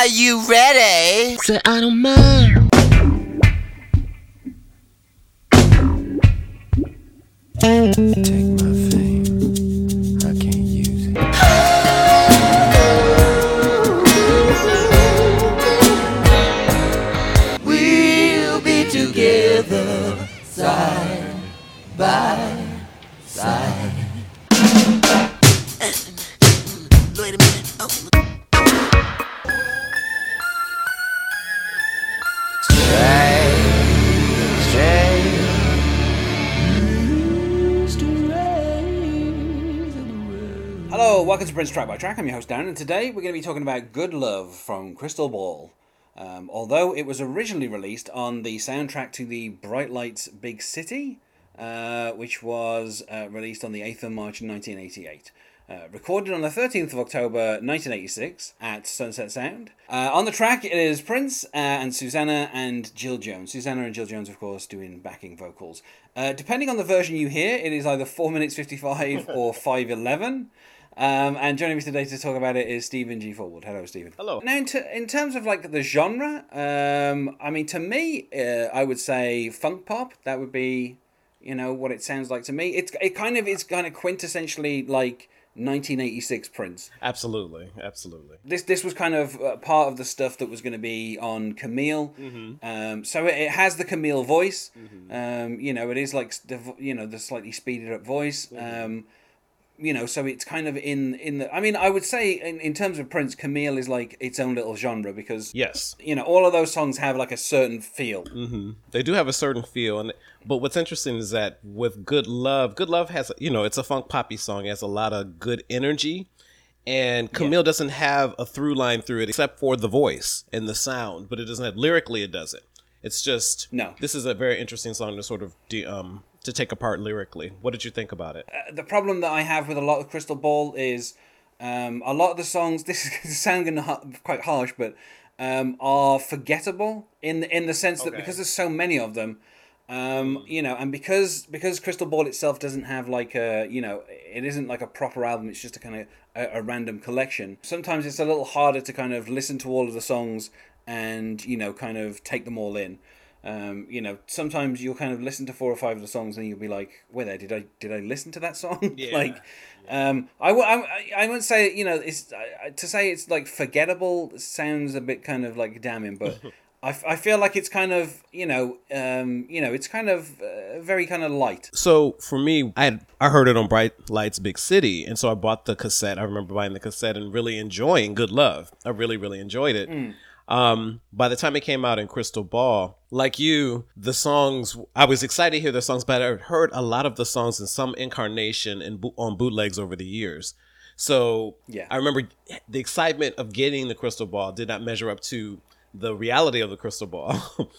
Are you ready? Say I don't mind. Take welcome to Prince Track by Track. I'm your host Darren, and today we're going to be talking about Good Love from Crystal Ball. Um, although it was originally released on the soundtrack to the Bright Lights Big City, uh, which was uh, released on the 8th of March 1988. Uh, recorded on the 13th of October 1986 at Sunset Sound. Uh, on the track, it is Prince uh, and Susannah and Jill Jones. Susannah and Jill Jones, of course, doing backing vocals. Uh, depending on the version you hear, it is either 4 minutes 55 or 511. Um, and joining me today to talk about it is Stephen G. Fullwood. Hello, Stephen. Hello. Now, in, t- in terms of like the genre, um, I mean, to me, uh, I would say funk pop. That would be, you know, what it sounds like to me. It's it kind of it's kind of quintessentially like 1986 Prince. Absolutely, absolutely. This this was kind of uh, part of the stuff that was going to be on Camille. Um, so it, it has the Camille voice. Um, you know, it is like the you know the slightly speeded up voice. Um, you know, so it's kind of in in the. I mean, I would say in, in terms of Prince, Camille is like its own little genre because Yes, you know all of those songs have like a certain feel. they do have a certain feel, and but what's interesting is that with "Good Love," "Good Love" has you know it's a funk poppy song. It has a lot of good energy, and Camille doesn't have a through line through it except for the voice and the sound, but it doesn't have lyrically. It doesn't. It's just No. This is a very interesting song to sort of de- um to take apart lyrically. What did you think about it? the problem that I have with a lot of Crystal Ball is um, a lot of the songs. This is sounding ha- quite harsh, but um, are forgettable in in the sense that Okay. because there's so many of them, um, you know, and because because Crystal Ball itself doesn't have like a you know it isn't like a proper album. It's just a kind of a, a random collection. Sometimes it's a little harder to kind of listen to all of the songs and you know kind of take them all in. Um, you know, sometimes you'll kind of listen to four or five of the songs and you'll be like, "Where there, did I did I listen to that song?" Yeah. like, um, I, w- I, I wouldn't say you know it's to say it's like forgettable sounds a bit kind of like damning, but I, f- I feel like it's kind of you know um, you know it's kind of uh, very kind of light. So for me, I had, I heard it on Bright Lights Big City, and so I bought the cassette. I remember buying the cassette and really enjoying Good Love. I really really enjoyed it. Um, by the time it came out in Crystal Ball, like you, the songs I was excited to hear the songs, but I heard a lot of the songs in some incarnation and bo- on bootlegs over the years. So Yeah. I remember the excitement of getting the Crystal Ball did not measure up to the reality of the Crystal Ball.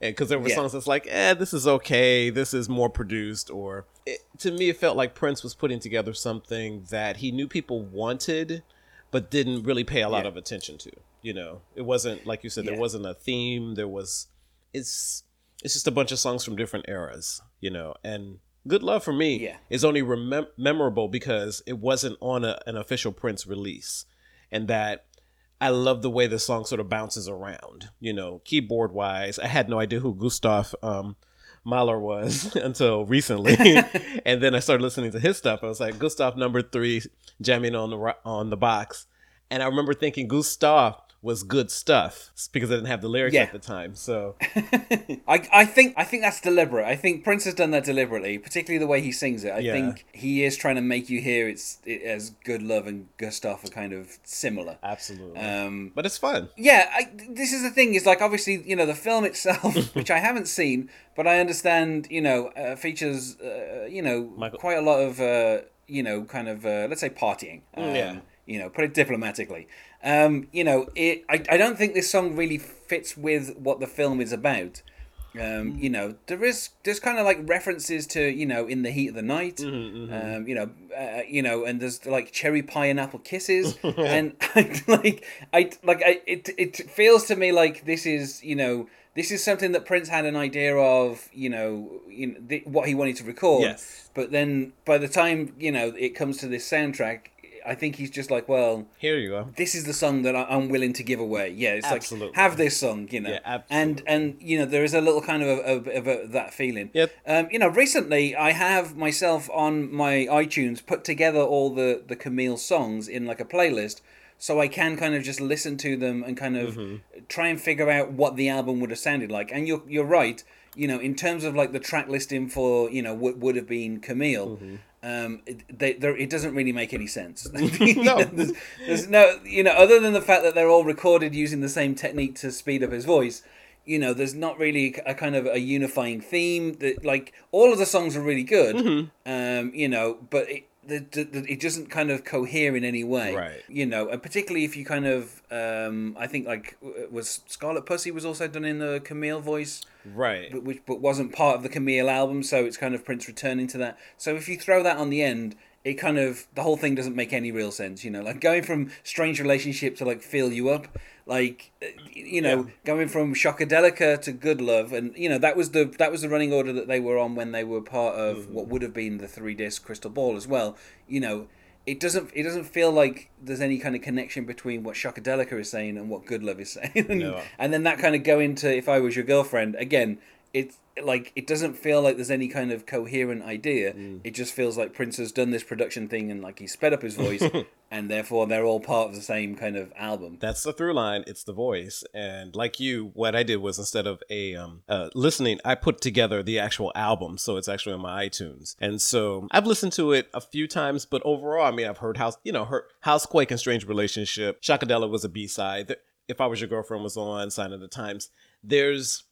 Because there were Yeah. songs that's like, eh, this is okay. This is more produced. Or it, to me, it felt like Prince was putting together something that he knew people wanted, but didn't really pay a lot Yeah. of attention to. You know, it wasn't like you said. Yeah. There wasn't a theme. There was. It's it's just a bunch of songs from different eras. You know, and Good Love for me Yeah. is only remem- memorable because it wasn't on a, an official Prince release, and that I love the way the song sort of bounces around. You know, keyboard wise, I had no idea who Gustav um, Mahler was until recently, and then I started listening to his stuff. I was like, Gustav number three jamming on the on the box, and I remember thinking Gustav was good stuff because I didn't have the lyrics Yeah. at the time. So I, I think I think that's deliberate. I think Prince has done that deliberately, particularly the way he sings it. I Yeah. think he is trying to make you hear it's it, as good love and Gustav are kind of similar. absolutely, Um, but it's fun. yeah, I, this is the thing. Is like obviously you know the film itself, which I haven't seen, but I understand you know uh, features uh, you know Michael- quite a lot of uh, you know kind of uh, let's say partying. Um, yeah. You know, put it diplomatically. Um, you know, it. I, I don't think this song really fits with what the film is about. Um, you know, there is there's kind of like references to you know in the heat of the night, um, you know, uh, you know, and there's like cherry pie and apple kisses, and I, like I like I it it feels to me like this is you know this is something that Prince had an idea of you know you know th- what he wanted to record, Yes. but then by the time you know it comes to this soundtrack. I think he's just like, well, Here you go. this is the song that I, I'm willing to give away. Yeah, it's Absolutely. like have this song, you know. Yeah, And absolutely. and and you know there is a little kind of of, of, of that feeling. Yep. Um, you know, recently I have myself on my iTunes put together all the the Camille songs in like a playlist. So I can kind of just listen to them and kind of Mm-hmm. try and figure out what the album would have sounded like. And you're you're right. You know, in terms of like the track listing for you know what would have been Camille, Mm-hmm. Um, it, they, it doesn't really make any sense. No. there's, there's no, you know, other than the fact that they're all recorded using the same technique to speed up his voice. You know, there's not really a kind of a unifying theme. That like all of the songs are really good. Mm-hmm. Um, you know, but it. The, the, the- it doesn't kind of cohere in any way, Right. You know, and particularly if you kind of, um, I think like was Scarlet Pussy was also done in the Camille voice, Right. but which but wasn't part of the Camille album, so it's kind of Prince returning to that. So if you throw that on the end, it kind of the whole thing doesn't make any real sense. You know, like going from Strange Relationship to like Fill You Up, like uh, you know, Yeah. going from Shockadelica to Good Love, and you know that was the that was the running order that they were on when they were part of Mm-hmm. what would have been the three disc Crystal Ball as well. You know. It doesn't. It doesn't feel like there's any kind of connection between what Shockadelica is saying and what Good Love is saying. and, No. and then that kind of go into if I was your girlfriend again. It's like it doesn't feel like there's any kind of coherent idea. Mm. It just feels like Prince has done this production thing and like he sped up his voice, and therefore they're all part of the same kind of album. That's the through line. It's the voice, and like you, what I did was instead of a um, uh, listening, I put together the actual album, so it's actually on my iTunes. And so I've listened to it a few times, but overall, I mean, I've heard House, you know, heard Housequake and Strange Relationship. Shockadelica was a B side. If I Was Your Girlfriend was on Sign of the Times. There's,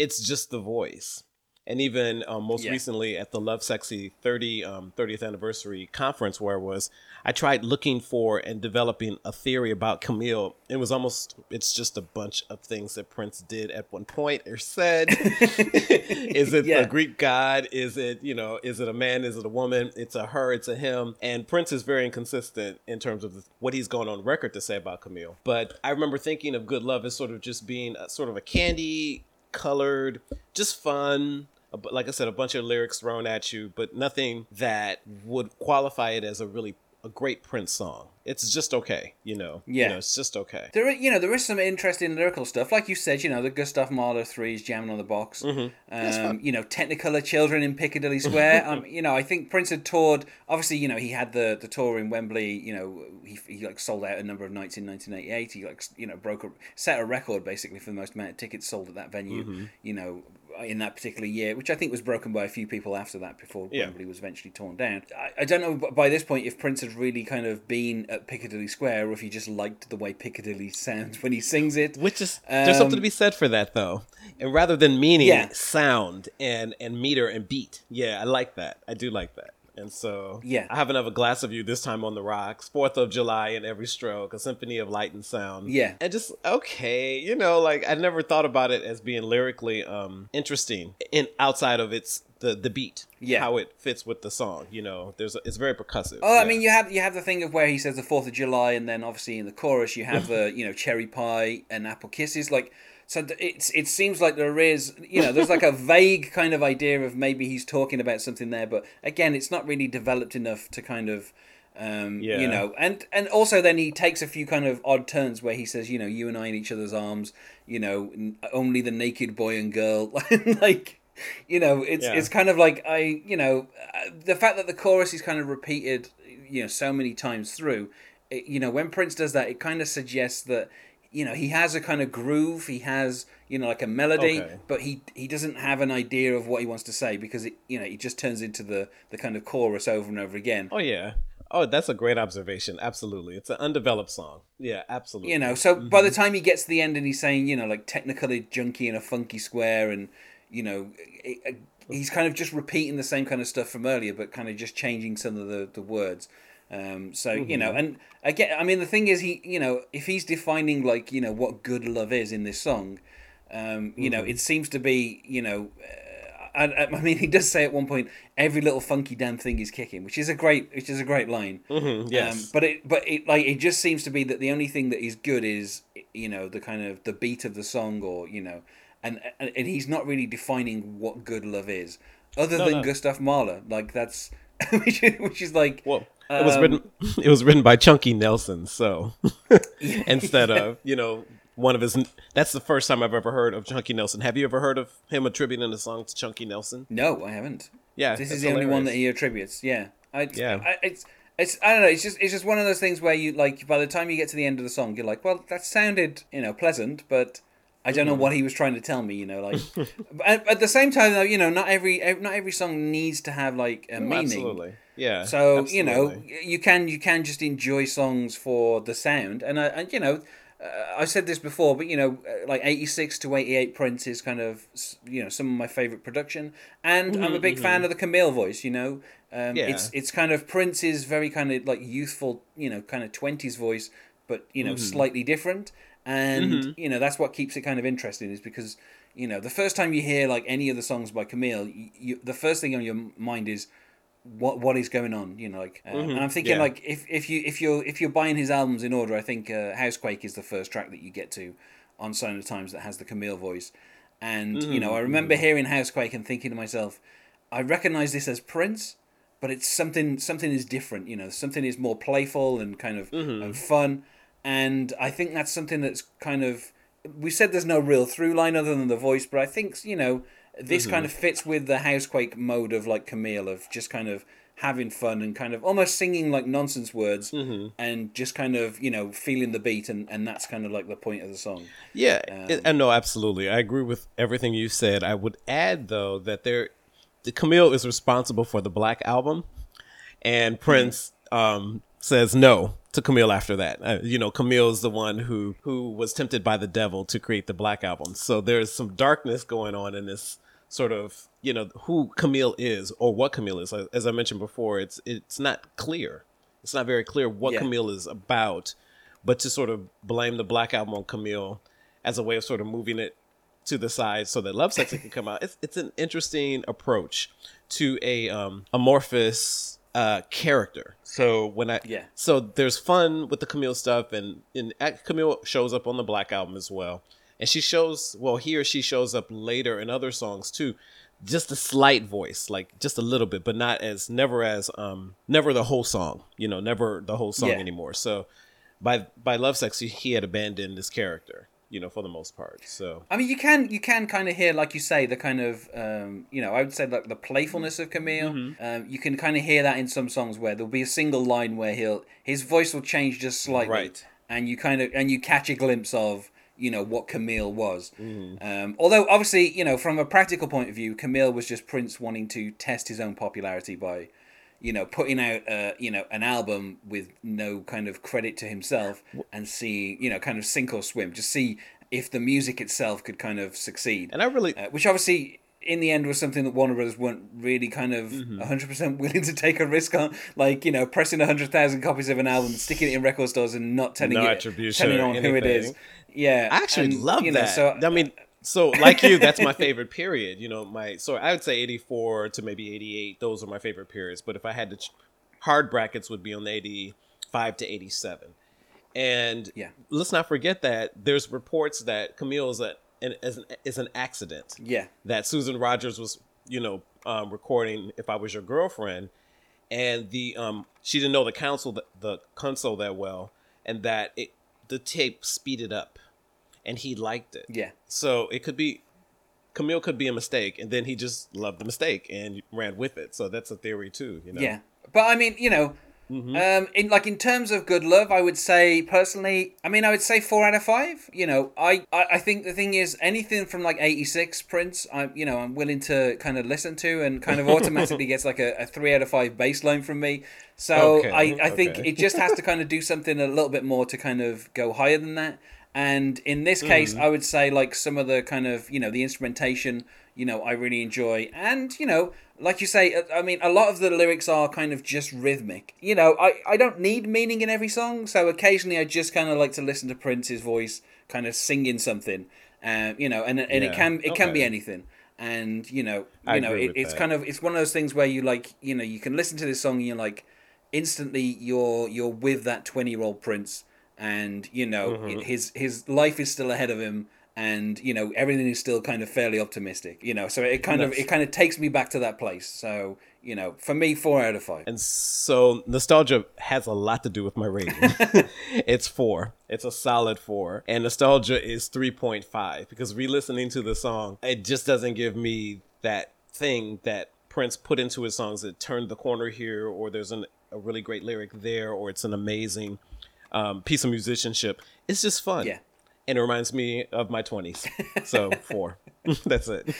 it's just the voice. And even um, most Yeah. recently at the Lovesexy 30 um, 30th anniversary conference where I was, I tried looking for and developing a theory about Camille. It was almost it's just a bunch of things that Prince did at one point or said. is it Yeah. the Greek god? Is it you know? Is it a man? Is it a woman? It's a her. It's a him. And Prince is very inconsistent in terms of what he's going on record to say about Camille. But I remember thinking of Good Love as sort of just being a, sort of a candy colored, just fun. Like I said, a bunch of lyrics thrown at you, but nothing that would qualify it as a really a great Prince song. It's just okay, you know. You Yeah. know, it's just okay. There, are, you know, there is some interesting lyrical stuff, like you said. You know, the Gustav Mahler threes jamming on the box. Um, you know, Technicolor Children in Piccadilly Square. um, you know, I think Prince had toured. Obviously, you know, he had the the tour in Wembley. You know, he, he like sold out a number of nights in 1988. He like you know broke a set a record basically for the most amount of tickets sold at that venue. You know, in that particular year, which I think was broken by a few people after that before Yeah. Wembley was eventually torn down. I, I don't know by this point if Prince had really kind of been at Piccadilly Square or if he just liked the way Piccadilly sounds when he sings it. Which is there's something to Um, be said for that though. And rather than meaning, Yeah. sound and and meter and beat. Yeah, I like that. I do like that. And so Yeah. I have another glass of you this time on the rocks. Fourth of July in every stroke, a symphony of light and sound. Yeah. And just okay, you know, like I never thought about it as being lyrically um interesting in outside of its the the beat. Yeah. How it fits with the song. You know, there's a, it's very percussive. Oh, I mean, you have you have the thing of where he says the Fourth of July, and then obviously in the chorus you have the you know cherry pie and apple kisses. Like, so it's it seems like there is you know there's like a vague kind of idea of maybe he's talking about something there, but again, it's not really developed enough to kind of. Um, Yeah. You know, and and also then he takes a few kind of odd turns where he says, you know, you and I in each other's arms, you know, n- only the naked boy and girl, like, you know, it's Yeah. it's kind of like I, you know, uh, the fact that the chorus is kind of repeated, you know, so many times through, it, you know, when Prince does that, it kind of suggests that, you know, he has a kind of groove, he has, you know, like a melody, Okay. but he he doesn't have an idea of what he wants to say because it, you know, he just turns into the the kind of chorus over and over again. Oh yeah. Oh, that's a great observation. Absolutely. It's an undeveloped song. Yeah, absolutely. You know, so by Mm-hmm. the time he gets to the end and he's saying, you know, like technically junky in a funky square, and you know, it, it- he's kind of just repeating the same kind of stuff from earlier, but kind of just changing some of the the words. Um, so you Mm-hmm. know, and again, I mean, the thing is, he, you know, if he's defining like you know what good love is in this song, um, you Mm-hmm. know, it seems to be, you know. I, I I mean, he does say at one point, "Every little funky damn thing is kicking," which is a great, which is a great line. Mhm, yes. Um, but it, but it, like, it just seems to be that the only thing that is good is, you know, the kind of the beat of the song, or you know, and and, and he's not really defining what good love is, other No, than no. Gustav Mahler. Like that's, which is, which is like, Well, it was written. It was written by Chunky Nelson. So instead of you know one of his, that's the first time I've ever heard of Chunky Nelson. Have you ever heard of him attributing a song to Chunky Nelson? No, I haven't. Yeah, This is the only one that he attributes. Yeah, I, Yeah. I, it's it's I don't know. It's just it's just one of those things where you like by the time you get to the end of the song, you're like, well, that sounded you know pleasant, but I don't know Mm-hmm. what he was trying to tell me. You know, like at, at the same time though, you know, not every not every song needs to have like a meaning. Absolutely. Yeah. So you know, you can you can just enjoy songs for the sound, and I and you know, uh, I said this before, but you know, uh, like eighty six to eighty eight Prince is kind of you know some of my favorite production, and I'm a big fan of the Camille voice. You know, um, Yeah. it's it's kind of Prince's very kind of like youthful, you know, kind of twenties voice, but you know, slightly different, and you know that's what keeps it kind of interesting is because. You know, the first time you hear like any of the songs by Camille, you, you, the first thing on your mind is what what is going on you know like um, and i'm thinking yeah. like if, if you if you're if you're buying his albums in order i think uh, housequake is the first track that you get to on sign of times that has the camille voice. And you know i remember hearing housequake and thinking to myself i recognize this as prince but it's something something is different you know something is more playful and kind of and fun. And i think that's something that's kind of we said there's no real through line other than the voice but i think you know this kind of fits with the housequake mode of like camille of just kind of having fun and kind of almost singing like nonsense words and just kind of you know feeling the beat and and that's kind of like the point of the song Yeah, Um, and no, absolutely. I agree with everything you said. I would add though that there, the Camille is responsible for the Black album, and Prince um, says no to Camille after that. Uh, you know, Camille's the one who who was tempted by the devil to create the Black album. So there's some darkness going on in this sort of you know who Camille is or what Camille is. As I mentioned before, it's it's not clear. It's not very clear what Yeah. Camille is about, but to sort of blame the Black album on Camille as a way of sort of moving it to the side so that Lovesexy can come out. It's it's an interesting approach to a um, amorphous uh, character. So when I Yeah. so there's fun with the Camille stuff, and and Camille shows up on the Black album as well, and she shows well he or she shows up later in other songs too. Just a slight voice, like just a little bit, but not as never as um never the whole song, you know, never the whole song Yeah. anymore. So by by Lovesexy, he had abandoned this character, you know, for the most part. So I mean, you can you can kind of hear, like you say, the kind of um, you know, I would say like the playfulness of Camille. Mm-hmm. Um, you can kind of hear that in some songs where there'll be a single line where he'll his voice will change just slightly, Right. and you kind of and you catch a glimpse of you know what Camille was. Mm-hmm. Um, although obviously, you know, from a practical point of view, Camille was just Prince wanting to test his own popularity by. You know, putting out uh, you know an album with no kind of credit to himself, and see you know kind of sink or swim, just see if the music itself could kind of succeed. and I really Uh, which obviously in the end was something that Warner Brothers weren't really kind of Mm-hmm. 100% willing to take a risk on like you know pressing 100,000 copies of an album sticking it in record stores and not telling No you attribution telling who it is. Yeah I actually and, love you know, that. so I mean, so like you, that's my favorite period. You know, my so I would say eighty four to maybe eighty eight. Those are my favorite periods. But if I had to, ch- hard brackets would be on eighty five to eighty seven. And Yeah. let's not forget that there's reports that Camille is a an, is an, is an accident. yeah That Susan Rogers was, you know, um, recording "If I Was Your Girlfriend," and the um, she didn't know the council the, the console that well, and that it the tape speeded up, and he liked it. yeah So it could be Camille could be a mistake, and then he just loved the mistake and ran with it. So that's a theory too. You know. Yeah, but I mean, you know, Mm-hmm. um, in like in terms of good love, I would say personally, I mean, I would say four out of five. You know, I I, I think the thing is anything from like eighty six Prince, I you know I'm willing to kind of listen to and kind of automatically gets like a, a three out of five baseline from me. So Okay, I I think okay. it just has to kind of do something a little bit more to kind of go higher than that. And in this case, Mm. I would say like some of the kind of you know the instrumentation, you know, I really enjoy, and you know, like you say, uh, I mean, a lot of the lyrics are kind of just rhythmic. You know, I I don't need meaning in every song, so occasionally I just kind of like to listen to Prince's voice, kind of singing something, um, you know, and and it can it can be anything. And you know, I you know, it, it's that. kind of it's one of those things where you like, you know, you can listen to this song and you're like, instantly you're you're with that 20 year old prince and you know Mm-hmm. his his life is still ahead of him and you know everything is still kind of fairly optimistic. You know, so it kind of it kind of takes me back to that place. So you know, for me, four out of five. And so nostalgia has a lot to do with my rating. it's four. It's a solid four. And nostalgia is 3.5 because re listening to the song, it just doesn't give me that thing that Prince put into his songs that turned the corner here, or there's an, a really great lyric there, or it's an amazing um, piece of musicianship. It's just fun. Yeah. And it reminds me of my 20s. So four. That's it.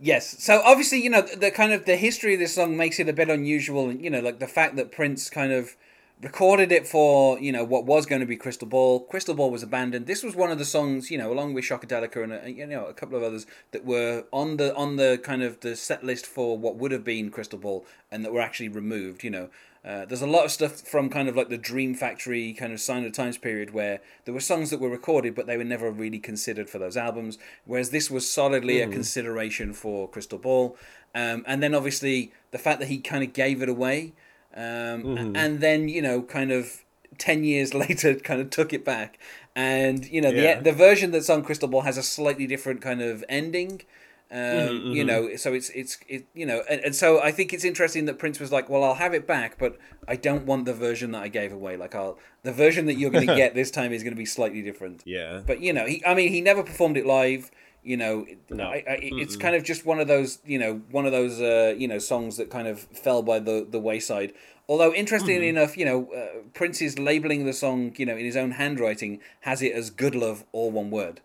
Yes. So obviously, you know, the kind of the history of this song makes it a bit unusual, and you know, like the fact that Prince kind of recorded it for you know what was going to be Crystal Ball. Crystal Ball was abandoned. This was one of the songs, you know, along with Shockadelica and a, you know a couple of others that were on the on the kind of the set list for what would have been Crystal Ball, and that were actually removed. You know. Uh, there's a lot of stuff from kind of like the Dream Factory kind of Sign of Times period where there were songs that were recorded but they were never really considered for those albums, whereas this was solidly a consideration for Crystal Ball. Um, and then obviously the fact that he kind of gave it away, um, and then you know kind of ten years later kind of took it back, and you know Yeah. the the version that's on Crystal Ball has a slightly different kind of ending. Um, You know, so it's it's it you know, and, and so I think it's interesting that Prince was like, well, I'll have it back, but I don't want the version that I gave away. Like, I'll the version that you're going to get this time is going to be slightly different. Yeah. But you know, he I mean, he never performed it live. You know, No. I, I, it's kind of just one of those, you know, one of those, uh, you know, songs that kind of fell by the the wayside. Although, interestingly enough, you know, uh, Prince's labeling the song, you know, in his own handwriting, has it as "Good Love," all one word.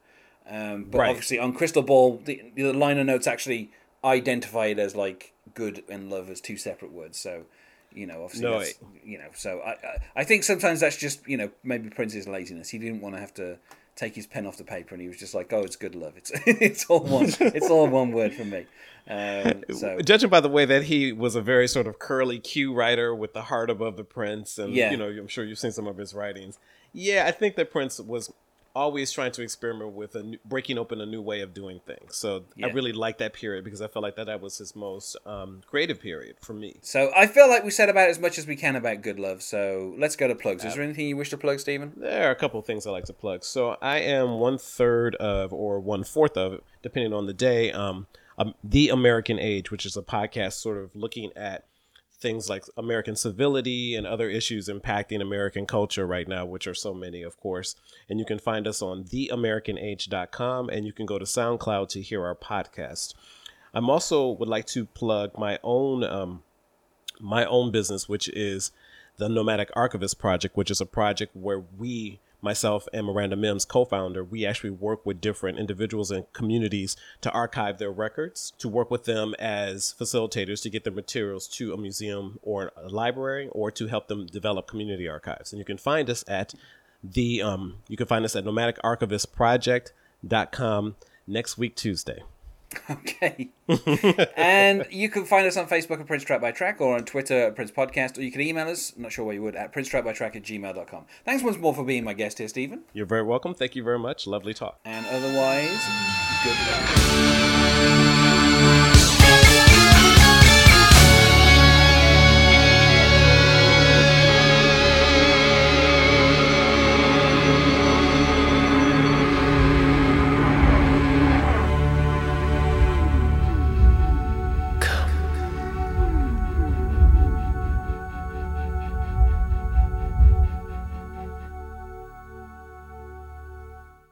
Um, but Right. obviously, on Crystal Ball, the, the liner notes actually identify it as like "good" and "love" as two separate words. So, you know, obviously, No, that's, you know, so I, I I think sometimes that's just you know maybe Prince's laziness. He didn't want to have to take his pen off the paper, and he was just like, "Oh, it's good love. It's it's all one. it's all one word for me." Um, so Judging by the way that he was a very sort of curly Q writer with the heart above the Prince, and Yeah. you know, I'm sure you've seen some of his writings. Yeah, I think that Prince was always trying to experiment with a new, breaking open a new way of doing things. So Yeah. I really like that period because I felt like that that was his most um, creative period for me. so I feel like we said about as much as we can about good love. So let's go to plugs. Is there anything you wish to plug, Stephen? There are a couple of things I like to plug. So I am one third of, or one fourth of, depending on the day, um, um, the American Age, which is a podcast sort of looking at things like American civility and other issues impacting American culture right now, which are so many, of course. And you can find us on theamericanage.com and you can go to SoundCloud to hear our podcast. I'm also would like to plug my own um, my own business, which is the Nomadic Archivist Project, which is a project where we, myself and Miranda Mims, co founder, we actually work with different individuals and communities to archive their records, to work with them as facilitators to get their materials to a museum or a library, or to help them develop community archives. And you can find us at the um, you can find us at nomadicArchivistProject.com next week Tuesday. Okay. and you can find us on Facebook at Prince Track by Track or on Twitter at Prince Podcast, or you can email us, I'm not sure why you would, at princetrackbytrack at gmail.com. Thanks once more for being my guest here, Stephen. You're very welcome. Thank you very much. Lovely talk. And otherwise, good luck.